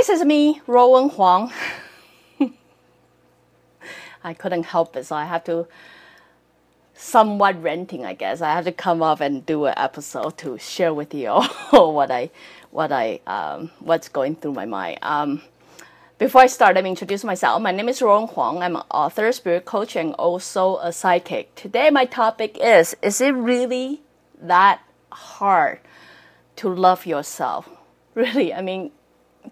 guys, it's me, Ruowen Huang. I couldn't help it, so I have to somewhat renting, I guess. I have to come up and do an episode to share with you all what I, what I, um, what's going through my mind. Um, before I start, let me introduce myself. My name is Ruowen Huang. I'm an author, spirit coach, and also a psychic. Today, my topic is: Is it really that hard to love yourself? Really, I mean,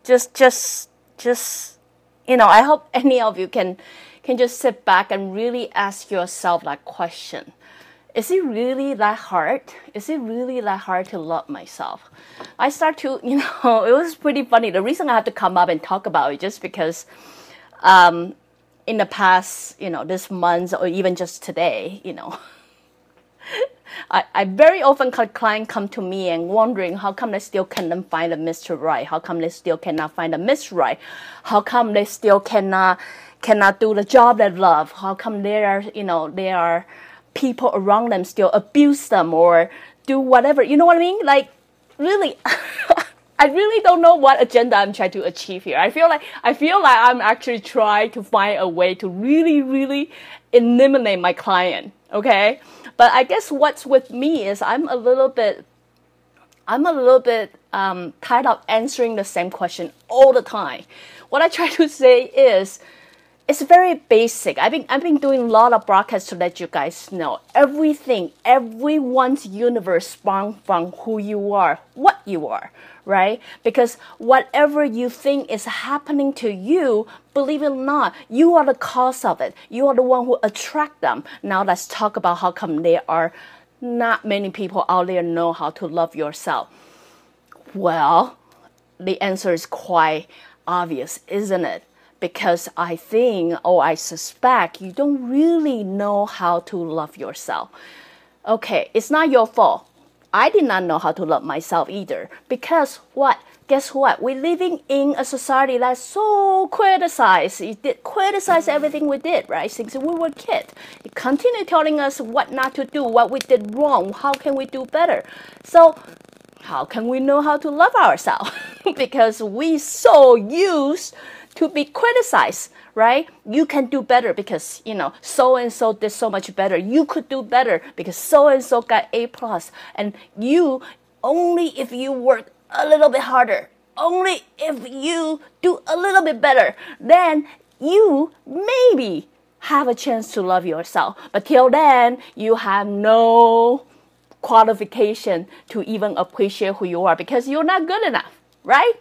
just, just, just, you know. I hope any of you can can just sit back and really ask yourself that question. Is it really that hard? Is it really that hard to love myself? I start to, you know, it was pretty funny. The reason I have to come up and talk about it just because um, in the past, you know, this month or even just today, you know, I, I very often clients come to me and wondering how come they still cannot find a Mr. Right? How come they still cannot find a Miss Right? How come they still cannot cannot do the job they love? How come there are, you know, there are people around them still abuse them or do whatever? You know what I mean? Like, really, I really don't know what agenda I'm trying to achieve here. I feel like I feel like I'm actually trying to find a way to really, really eliminate my client. Okay, but I guess what's with me is I'm a little bit I'm a little bit um, tired of answering the same question all the time. What I try to say is, it's very basic. I've been I've been doing a lot of broadcasts to let you guys know everything, everyone's universe sprung from who you are, what you are, right? Because whatever you think is happening to you, believe it or not, you are the cause of it. You are the one who attract them. Now let's talk about how come there are not many people out there know how to love yourself. Well, the answer is quite obvious, isn't it? Because I think or I suspect you don't really know how to love yourself. Okay, it's not your fault. I did not know how to love myself either. Because what? Guess what? We're living in a society that's so criticized. It did criticize everything we did, right? Since we were kids. It continued telling us what not to do, what we did wrong, how can we do better. So how can we know how to love ourselves? because we so used to be criticized, right? You can do better because, you know, so and so did so much better. You could do better because so and so got A plus. And you only if you work a little bit harder, only if you do a little bit better, then you maybe have a chance to love yourself. But till then, you have no qualification to even appreciate who you are because you're not good enough, right?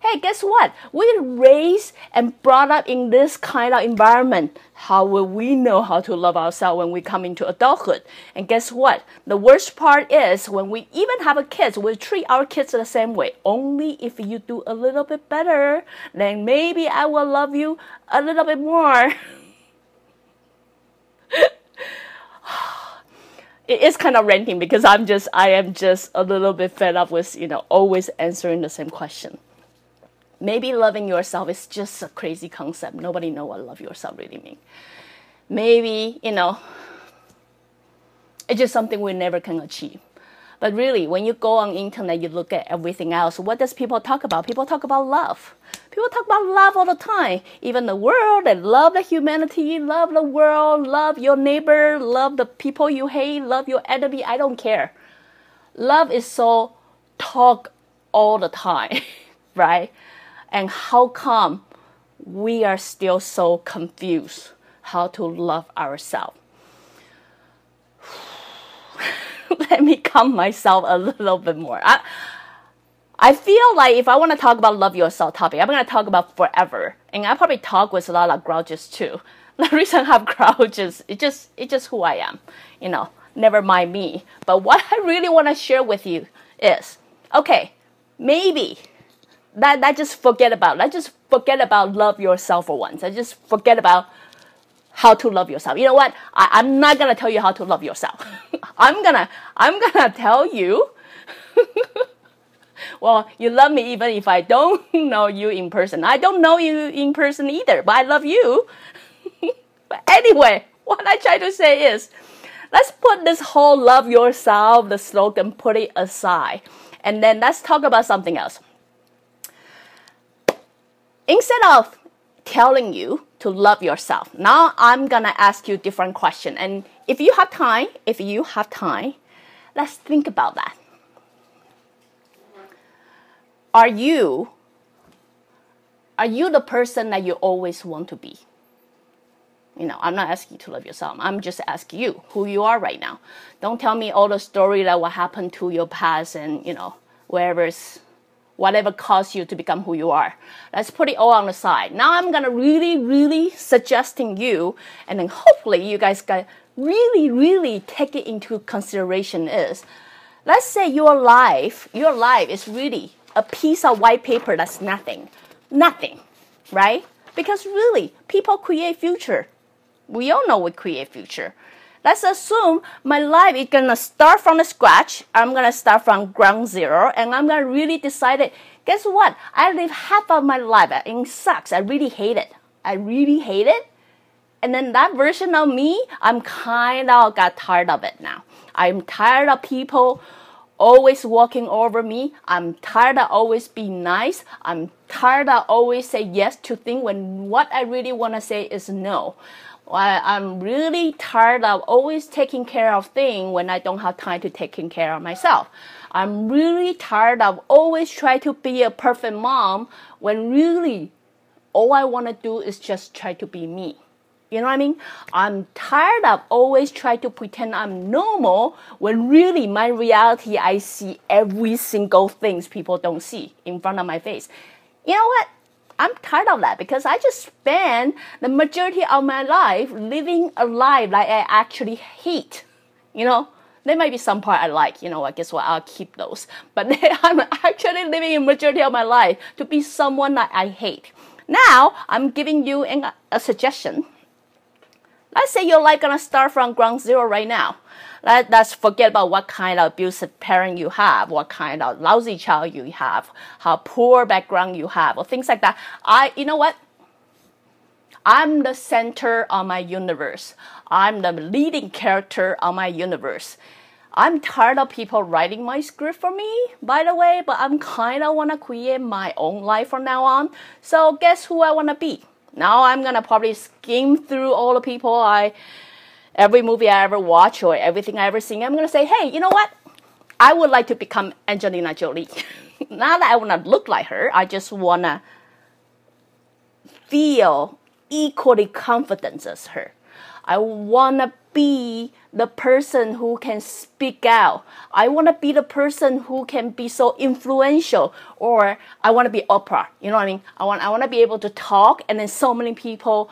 Hey, guess what? We're raised and brought up in this kind of environment. How will we know how to love ourselves when we come into adulthood? And guess what? The worst part is when we even have a kids, we treat our kids the same way. Only if you do a little bit better, then maybe I will love you a little bit more. it is kind of ranting because I'm just I am just a little bit fed up with you know always answering the same question maybe loving yourself is just a crazy concept. Nobody know what love yourself really means. Maybe, you know, it's just something we never can achieve. But really, when you go on internet, you look at everything else. What does people talk about? People talk about love. People talk about love all the time. Even the world, they love the humanity, love the world, love your neighbor, love the people you hate, love your enemy. I don't care. Love is so talk all the time, right? And how come we are still so confused how to love ourselves? Let me calm myself a little bit more. I, I feel like if I want to talk about love yourself topic, I'm going to talk about forever. And I probably talk with a lot of grouches too. The reason I have grouches, it's just, it's just who I am. You know, never mind me. But what I really want to share with you is, okay, maybe that that just forget about. Let's just forget about love yourself for once. I just forget about how to love yourself. You know what? I, I'm not gonna tell you how to love yourself. I'm gonna I'm gonna tell you. well, you love me even if I don't know you in person. I don't know you in person either, but I love you. but anyway, what I try to say is let's put this whole love yourself, the slogan, put it aside. And then let's talk about something else instead of telling you to love yourself, now I'm gonna ask you different question. And if you have time, if you have time, let's think about that. Are you are you the person that you always want to be? You know, I'm not asking you to love yourself. I'm just asking you who you are right now. Don't tell me all the story that what happened to your past and, you know, wherever's whatever caused you to become who you are. Let's put it all on the side. Now I'm gonna really, really suggesting you, and then hopefully you guys can really, really take it into consideration is, let's say your life, your life is really a piece of white paper that's nothing, nothing, right? Because really, people create future. We all know we create future. Let's assume my life is gonna start from the scratch. I'm gonna start from ground zero, and I'm gonna really decide it. Guess what? I live half of my life in sucks. I really hate it. I really hate it. And then that version of me, I'm kind of got tired of it now. I'm tired of people always walking over me. I'm tired of always being nice. I'm tired of always say yes to things when what I really want to say is no. I'm really tired of always taking care of things when I don't have time to taking care of myself. I'm really tired of always trying to be a perfect mom when really all I want to do is just try to be me. You know what I mean? I'm tired of always trying to pretend I'm normal when really my reality I see every single things people don't see in front of my face. You know what? I'm tired of that because I just spend the majority of my life living a life like I actually hate. You know, there might be some part I like, you know, I guess what, I'll keep those. But I'm actually living a majority of my life to be someone that I hate. Now, I'm giving you a suggestion. Let's say you're like gonna start from ground zero right now. Let, us forget about what kind of abusive parent you have, what kind of lousy child you have, how poor background you have, or things like that. I, you know what? I'm the center of my universe. I'm the leading character of my universe. I'm tired of people writing my script for me, by the way, but I'm kind of want to create my own life from now on. So guess who I want to be? Now I'm gonna probably skim through all the people I every movie I ever watch or everything I ever seen, I'm gonna say, hey, you know what? I would like to become Angelina Jolie. Not that I wanna look like her, I just wanna feel equally confident as her. I wanna be the person who can speak out. I want to be the person who can be so influential or I want to be Oprah. You know what I mean? I want I want to be able to talk and then so many people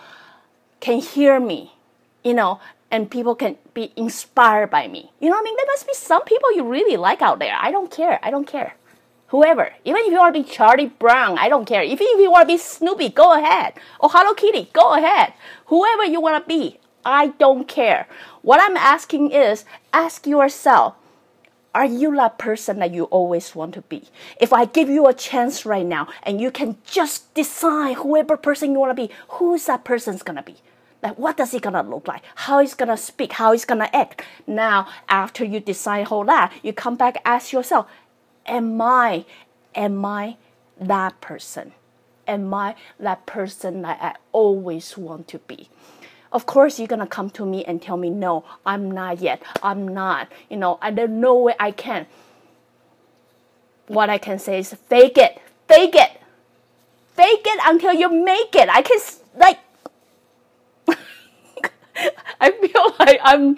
can hear me. You know, and people can be inspired by me. You know what I mean? There must be some people you really like out there. I don't care. I don't care. Whoever. Even if you want to be Charlie Brown, I don't care. If you want to be Snoopy, go ahead. Or Hello Kitty, go ahead. Whoever you want to be, I don't care. What I'm asking is ask yourself, are you that person that you always want to be? If I give you a chance right now and you can just decide whoever person you want to be, who's that person's gonna be? Like, what does he gonna look like? How he's gonna speak? How he's gonna act? Now, after you decide all that, you come back ask yourself, am I, am I that person? Am I that person that I always want to be? Of course, you're gonna come to me and tell me, no, I'm not yet. I'm not. You know, I don't know where I can. What I can say is fake it, fake it, fake it until you make it. I can like I feel like I'm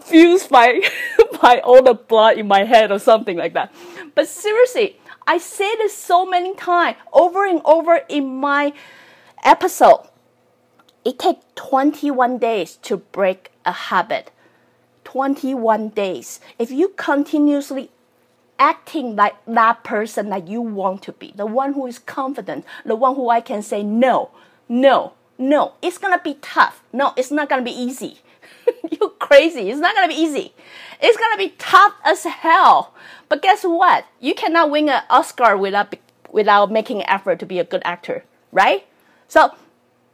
fused by by all the blood in my head or something like that. But seriously, I say this so many times over and over in my episode. It takes 21 days to break a habit. 21 days. If you continuously acting like that person that you want to be, the one who is confident, the one who I can say no, no, no, it's gonna be tough. No, it's not gonna be easy. You're crazy. It's not gonna be easy. It's gonna be tough as hell. But guess what? You cannot win an Oscar without without making effort to be a good actor, right? So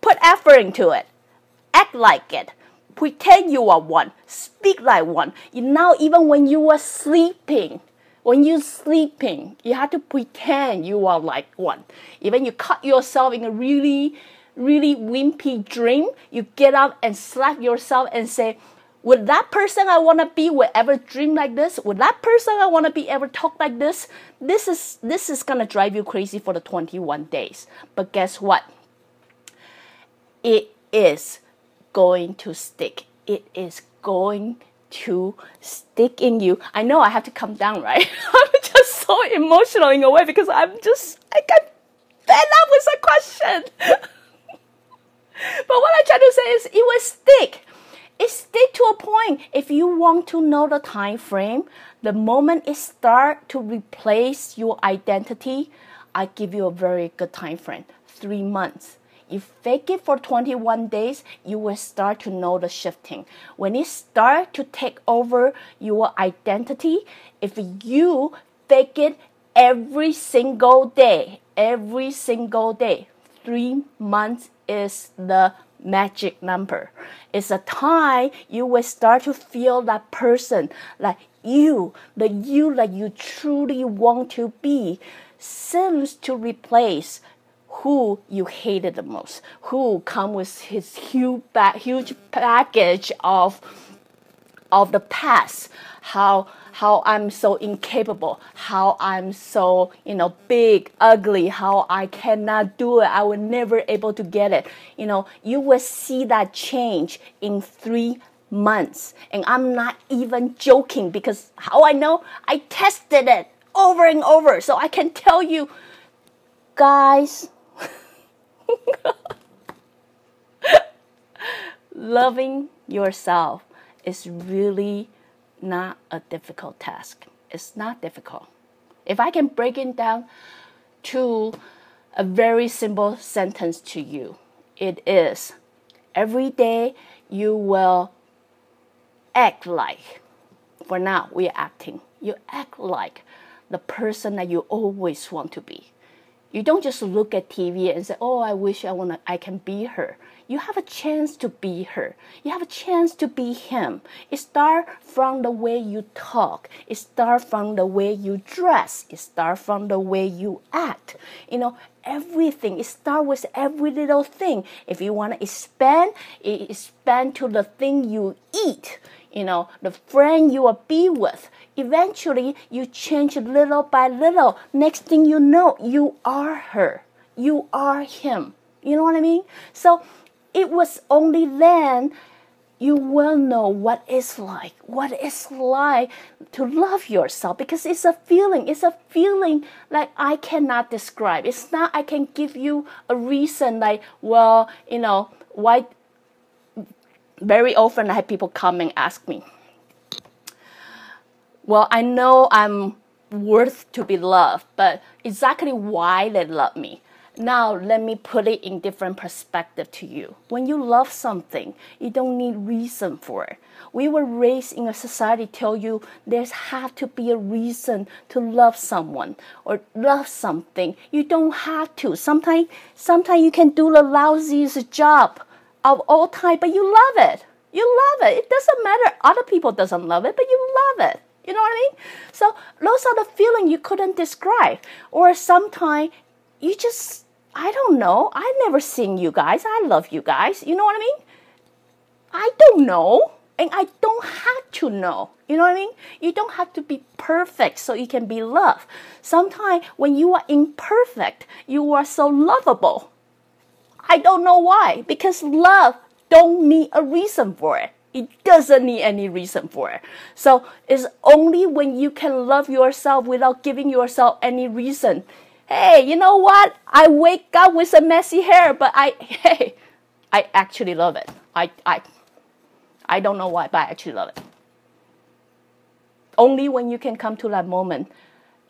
put effort into it. Act like it. Pretend you are one. Speak like one. You now even when you are sleeping, When you're sleeping, you have to pretend you are like one. Even you cut yourself in a really, really wimpy dream, you get up and slap yourself and say, would that person I want to be would ever dream like this? Would that person I want to be ever talk like this? This is this is gonna drive you crazy for the 21 days. But guess what? It is going to stick. It is going to stick in you. I know I have to come down, right? I'm just so emotional in a way because I'm just I get fed up with the question. to say is it will stick it stick to a point. If you want to know the time frame, the moment it start to replace your identity, I give you a very good time frame. Three months. You fake it for 21 days, you will start to know the shifting. When it start to take over your identity, if you fake it every single day, every single day, three months is the magic number. It's a time you will start to feel that person, like you, the you that you truly want to be, seems to replace who you hated the most, who come with his huge, huge package of of the past, how how I'm so incapable, how I'm so, you know, big, ugly, how I cannot do it, I will never able to get it. You know, you will see that change in three months. And I'm not even joking because how I know I tested it over and over. So I can tell you, guys, loving yourself is really not a difficult task. It's not difficult. If I can break it down to a very simple sentence to you, it is every day you will act like, for now, we are acting, you act like the person that you always want to be. You don't just look at TV and say, "Oh, I wish I wanna I can be her." You have a chance to be her. You have a chance to be him. It starts from the way you talk. It starts from the way you dress. It starts from the way you act. You know, everything. It starts with every little thing. If you want to expand, it expand to the thing you eat. You know, the friend you will be with eventually you change little by little. Next thing you know, you are her. You are him. You know what I mean? So it was only then you will know what it's like, what it's like to love yourself because it's a feeling. It's a feeling like I cannot describe. It's not I can give you a reason like, well, you know, why very often I have people come and ask me, well, I know I'm worth to be loved, but exactly why they love me. Now, let me put it in different perspective to you. When you love something, you don't need reason for it. We were raised in a society tell you there's have to be a reason to love someone or love something. You don't have to. Sometimes, sometimes you can do the lousiest job of all time, but you love it. You love it. It doesn't matter other people doesn't love it, but you love it. You know what I mean? So those are the feeling you couldn't describe. Or sometimes you just I don't know. I never seen you guys. I love you guys. You know what I mean? I don't know. And I don't have to know. You know what I mean? You don't have to be perfect so you can be loved. Sometimes when you are imperfect, you are so lovable. I don't know why. Because love don't need a reason for it. It doesn't need any reason for it. So it's only when you can love yourself without giving yourself any reason. Hey, you know what? I wake up with a messy hair, but I hey, I actually love it. I I I don't know why, but I actually love it. Only when you can come to that moment,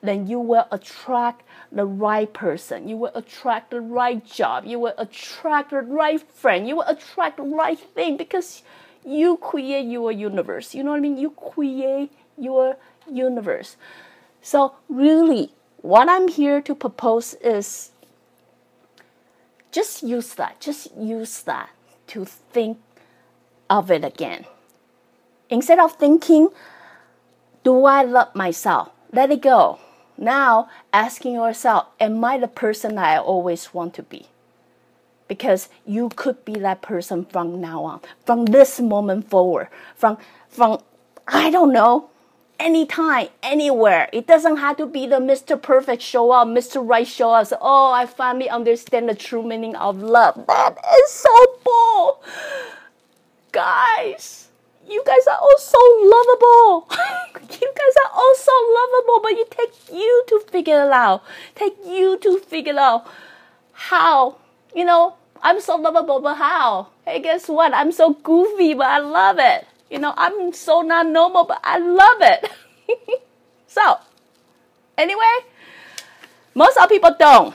then you will attract the right person. You will attract the right job. You will attract the right friend. You will attract the right thing because you create your universe. You know what I mean? You create your universe. So, really, what I'm here to propose is just use that. Just use that to think of it again. Instead of thinking, do I love myself? let it go. Now asking yourself, am I the person I always want to be? Because you could be that person from now on, from this moment forward, from from I don't know, anytime, anywhere. It doesn't have to be the Mr. Perfect show up, Mr. Right show up. So, oh, I finally understand the true meaning of love. That is so bull. Guys, you guys are all so lovable. you guys are all so lovable, but it takes you to figure it out. Take you to figure out how, you know, I'm so lovable, but how? Hey, guess what? I'm so goofy, but I love it. You know, I'm so not normal, but I love it. so, anyway, most of people don't.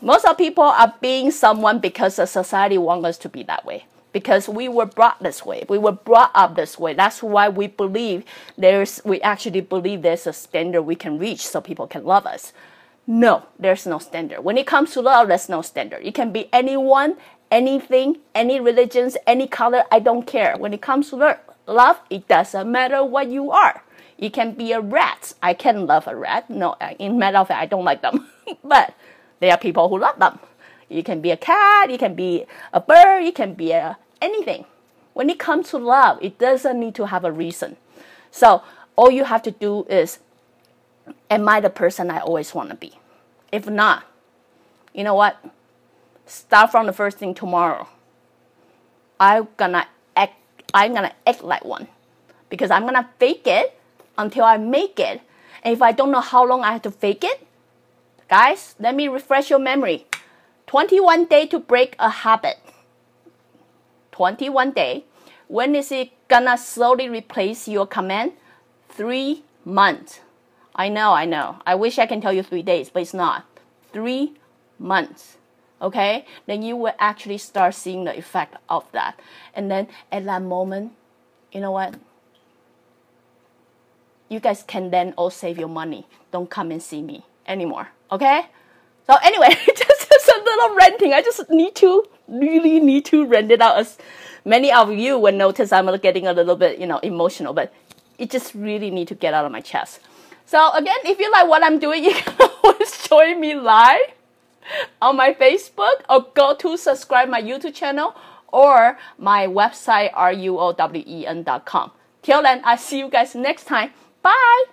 Most of people are being someone because the society wants us to be that way. Because we were brought this way. We were brought up this way. That's why we believe there's we actually believe there's a standard we can reach so people can love us. No, there's no standard. When it comes to love, there's no standard. It can be anyone, anything, any religions, any color, I don't care. When it comes to love, it doesn't matter what you are. It can be a rat. I can love a rat. No, in matter of fact, I don't like them. but there are people who love them. You can be a cat, you can be a bird, you can be a, anything. When it comes to love, it doesn't need to have a reason. So all you have to do is, am I the person I always want to be? If not, you know what? Start from the first thing tomorrow. I'm gonna act. I'm gonna act like one because I'm gonna fake it until I make it. And if I don't know how long I have to fake it, guys, let me refresh your memory. 21 day to break a habit. 21 day. When is it gonna slowly replace your command? Three months. I know, I know. I wish I can tell you three days, but it's not. Three months okay, then you will actually start seeing the effect of that. And then at that moment, you know what? You guys can then all save your money. Don't come and see me anymore, okay? So anyway, just, just a little ranting. I just need to really need to rent it out. As many of you will notice, I'm getting a little bit you know emotional, but it just really need to get out of my chest. So again, if you like what I'm doing, you can always join me live on my Facebook or go to subscribe my YouTube channel or my website ruowen.com. Till then, I see you guys next time. Bye.